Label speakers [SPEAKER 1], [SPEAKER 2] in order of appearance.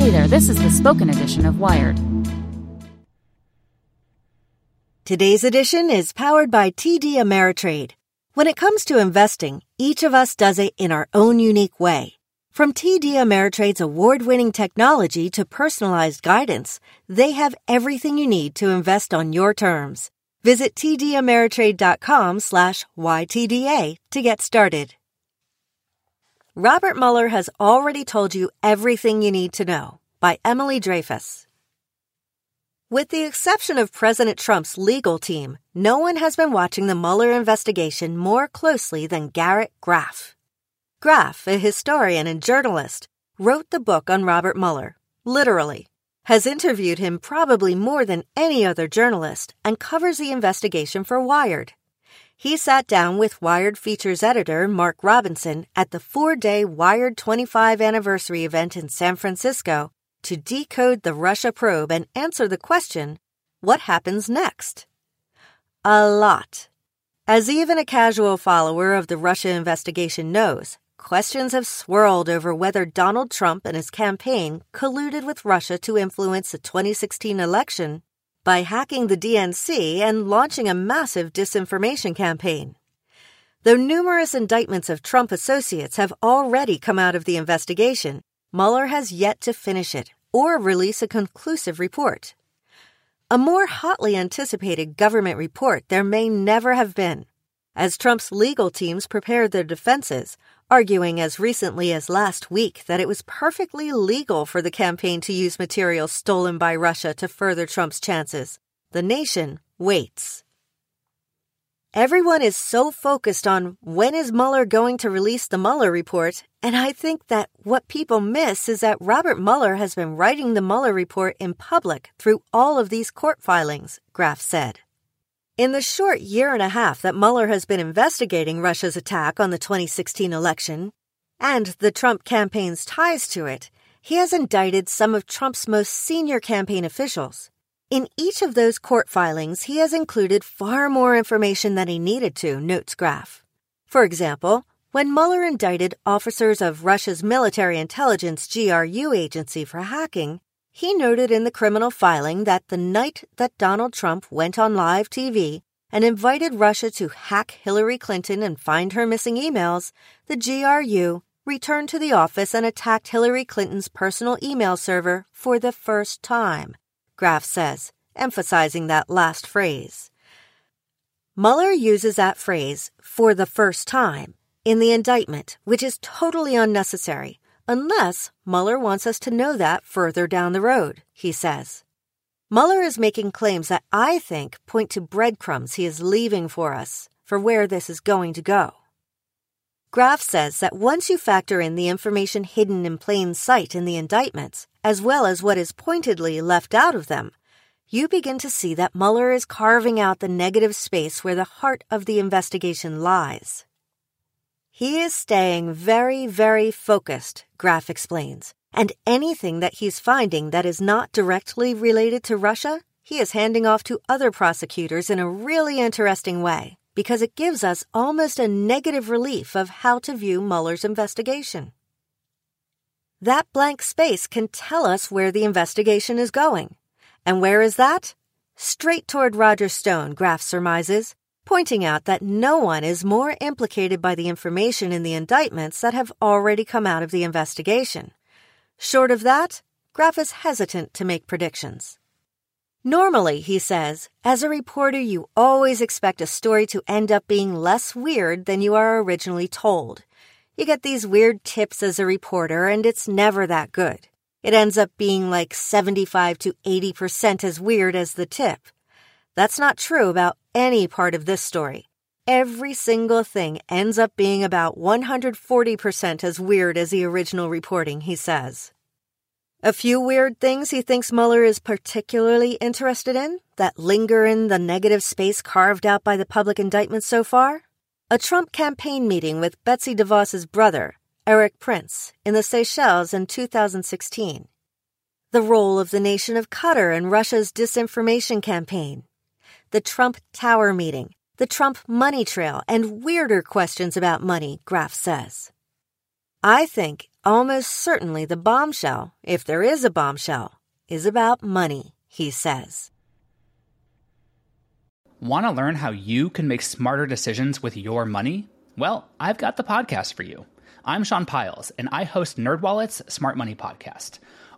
[SPEAKER 1] Hey there, this is the spoken edition of Wired.
[SPEAKER 2] Today's edition is powered by TD Ameritrade. When it comes to investing, each of us does it in our own unique way. From TD Ameritrade's award-winning technology to personalized guidance, they have everything you need to invest on your terms. Visit tdameritrade.com slash YTDA to get started. Robert Mueller has already told you everything you need to know by Emily Dreyfuss. With the exception of President Trump's legal team, no one has been watching the Mueller investigation more closely than Garrett Graff. Graff, a historian and journalist, wrote the book on Robert Mueller, literally, has interviewed him probably more than any other journalist, and covers the investigation for Wired. He sat down with Wired features editor Mark Robinson at the four day Wired 25 anniversary event in San Francisco to decode the Russia probe and answer the question what happens next? A lot. As even a casual follower of the Russia investigation knows, questions have swirled over whether Donald Trump and his campaign colluded with Russia to influence the 2016 election by hacking the DNC and launching a massive disinformation campaign. Though numerous indictments of Trump associates have already come out of the investigation, Mueller has yet to finish it or release a conclusive report. A more hotly anticipated government report there may never have been. As Trump's legal teams prepared their defenses, arguing as recently as last week that it was perfectly legal for the campaign to use material stolen by Russia to further Trump's chances, the nation waits. Everyone is so focused on when is Mueller going to release the Mueller report, and I think that what people miss is that Robert Mueller has been writing the Mueller report in public through all of these court filings, Graff said. In the short year and a half that Mueller has been investigating Russia's attack on the 2016 election and the Trump campaign's ties to it, he has indicted some of Trump's most senior campaign officials. In each of those court filings, he has included far more information than he needed to, notes Graff. For example, when Mueller indicted officers of Russia's military intelligence GRU agency for hacking, he noted in the criminal filing that the night that Donald Trump went on live TV and invited Russia to hack Hillary Clinton and find her missing emails, the GRU returned to the office and attacked Hillary Clinton's personal email server for the first time. Graff says, emphasizing that last phrase. Mueller uses that phrase, for the first time, in the indictment, which is totally unnecessary, unless Mueller wants us to know that further down the road, he says. Mueller is making claims that I think point to breadcrumbs he is leaving for us for where this is going to go. Graff says that once you factor in the information hidden in plain sight in the indictments, as well as what is pointedly left out of them, you begin to see that Mueller is carving out the negative space where the heart of the investigation lies. He is staying very, very focused, Graff explains, and anything that he's finding that is not directly related to Russia, he is handing off to other prosecutors in a really interesting way because it gives us almost a negative relief of how to view Mueller's investigation. That blank space can tell us where the investigation is going. And where is that? Straight toward Roger Stone, Graff surmises, pointing out that no one is more implicated by the information in the indictments that have already come out of the investigation. Short of that, Graff is hesitant to make predictions. Normally, he says, as a reporter, you always expect a story to end up being less weird than you are originally told. You get these weird tips as a reporter, and it's never that good. It ends up being like 75 to 80% as weird as the tip. That's not true about any part of this story. Every single thing ends up being about 140% as weird as the original reporting, he says. A few weird things he thinks Mueller is particularly interested in that linger in the negative space carved out by the public indictment so far? A Trump campaign meeting with Betsy DeVos's brother, Erik Prince, in the Seychelles in 2016. The role of the nation of Qatar in Russia's disinformation campaign. The Trump Tower meeting, the Trump money trail, and weirder questions about money, Graff says. I think almost certainly the bombshell, if there is a bombshell, is about money, he says.
[SPEAKER 3] Want to learn how you can make smarter decisions with your money? Well, I've got the podcast for you. I'm Sean Pyles, and I host NerdWallet's Smart Money Podcast.